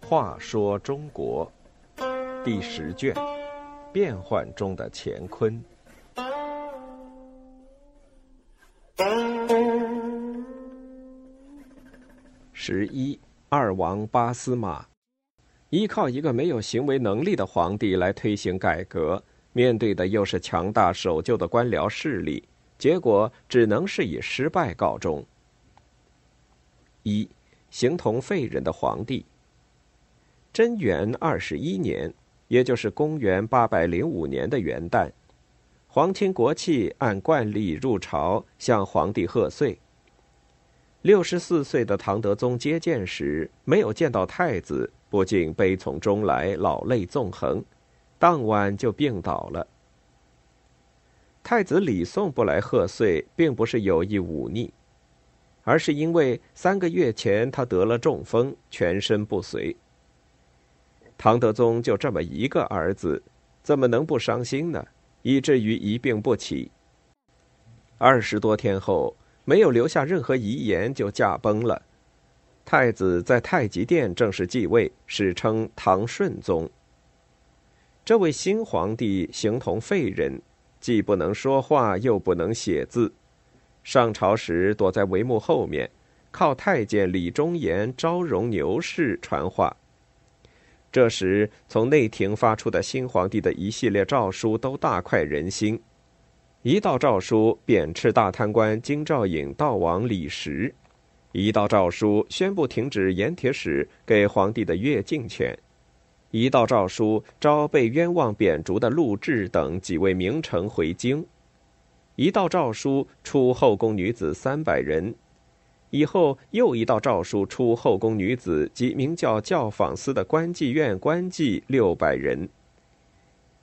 话说中国第十卷：变幻中的乾坤。十一，二王八司马依靠一个没有行为能力的皇帝来推行改革，面对的又是强大守旧的官僚势力，结果只能是以失败告终。一，形同废人的皇帝。贞元二十一年，也就是公元八百零五年的元旦，皇亲国戚按惯例入朝向皇帝贺岁。六十四岁的唐德宗接见时，没有见到太子，不禁悲从中来，老泪纵横，当晚就病倒了。太子李诵不来贺岁，并不是有意忤逆，而是因为三个月前他得了中风，全身不遂。唐德宗就这么一个儿子，怎么能不伤心呢？以至于一病不起。二十多天后。没有留下任何遗言就驾崩了。太子在太极殿正式继位，史称唐顺宗。这位新皇帝形同废人，既不能说话，又不能写字。上朝时躲在帷幕后面，靠太监李忠言招容牛氏传话。这时，从内廷发出的新皇帝的一系列诏书都大快人心。一道诏书贬斥大贪官京兆尹道王李时，一道诏书宣布停止盐铁使给皇帝的越境权，一道诏书召被冤枉贬逐的陆贽等几位名臣回京，一道诏书出后宫女子三百人，以后又一道诏书出后宫女子及名叫教坊司的官妓院官妓六百人，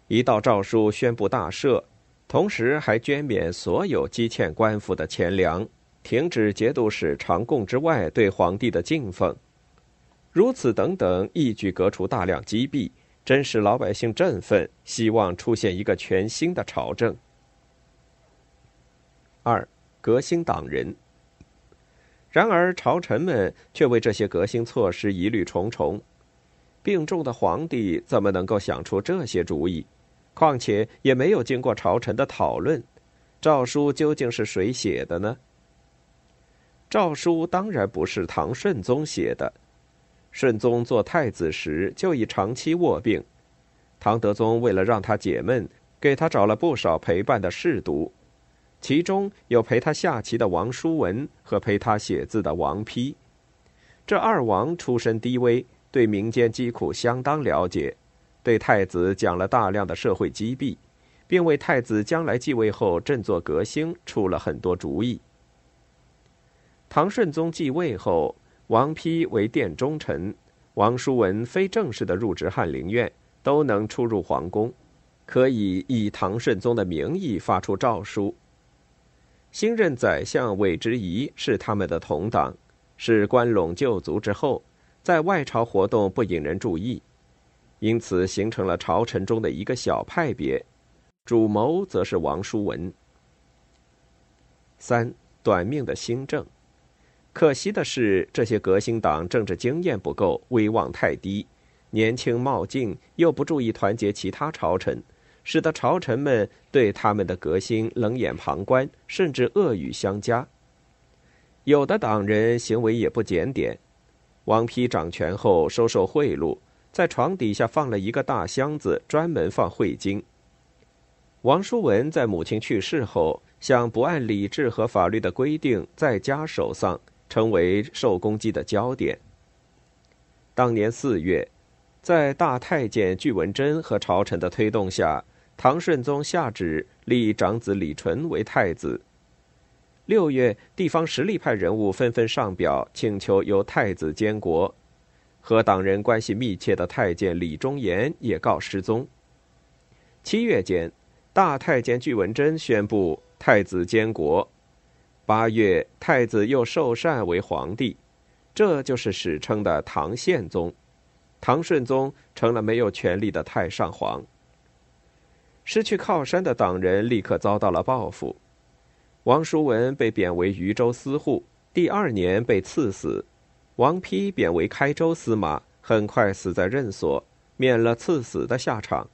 一道诏书宣布大赦。同时还捐免所有积欠官府的钱粮，停止节度使常贡之外对皇帝的敬奉，如此等等，一举革除大量积弊，真使老百姓振奋，希望出现一个全新的朝政。二，革新党人。然而朝臣们却为这些革新措施疑虑重重，病重的皇帝怎么能够想出这些主意？况且也没有经过朝臣的讨论，诏书究竟是谁写的呢？诏书当然不是唐顺宗写的。顺宗做太子时就已长期卧病，唐德宗为了让他解闷，给他找了不少陪伴的侍读，其中有陪他下棋的王叔文和陪他写字的王丕。这二王出身低微，对民间疾苦相当了解。对太子讲了大量的社会积弊，并为太子将来继位后振作革新出了很多主意。唐顺宗继位后，王丕为殿中臣，王叔文非正式的入职翰林院，都能出入皇宫，可以以唐顺宗的名义发出诏书。新任宰相韦之仪是他们的同党，是关陇旧族之后，在外朝活动不引人注意。因此形成了朝臣中的一个小派别，主谋则是王叔文。三短命的新政，可惜的是，这些革新党政治经验不够，威望太低，年轻冒进，又不注意团结其他朝臣，使得朝臣们对他们的革新冷眼旁观，甚至恶语相加。有的党人行为也不检点，王丕掌权后收受贿赂。在床底下放了一个大箱子，专门放贿金。王叔文在母亲去世后，想不按礼制和法律的规定在家守丧，成为受攻击的焦点。当年四月，在大太监巨文贞和朝臣的推动下，唐顺宗下旨立长子李纯为太子。六月，地方实力派人物纷纷上表请求由太子监国。和党人关系密切的太监李忠言也告失踪。七月间，大太监巨文贞宣布太子监国。八月，太子又受禅为皇帝，这就是史称的唐宪宗。唐顺宗成了没有权力的太上皇。失去靠山的党人立刻遭到了报复。王叔文被贬为渝州司户，第二年被赐死。王丕贬为开州司马，很快死在任所，免了赐死的下场。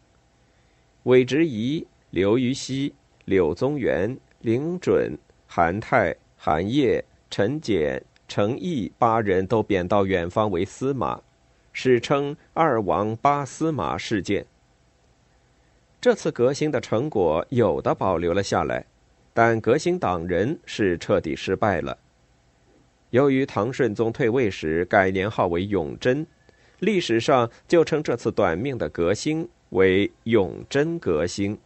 韦执仪、刘禹锡、柳宗元、林准、韩泰、韩烨、陈简、陈毅八人都贬到远方为司马，史称“二王八司马事件”。这次革新的成果有的保留了下来，但革新党人是彻底失败了。由于唐顺宗退位时改年号为永贞，历史上就称这次短命的革新为永贞革新。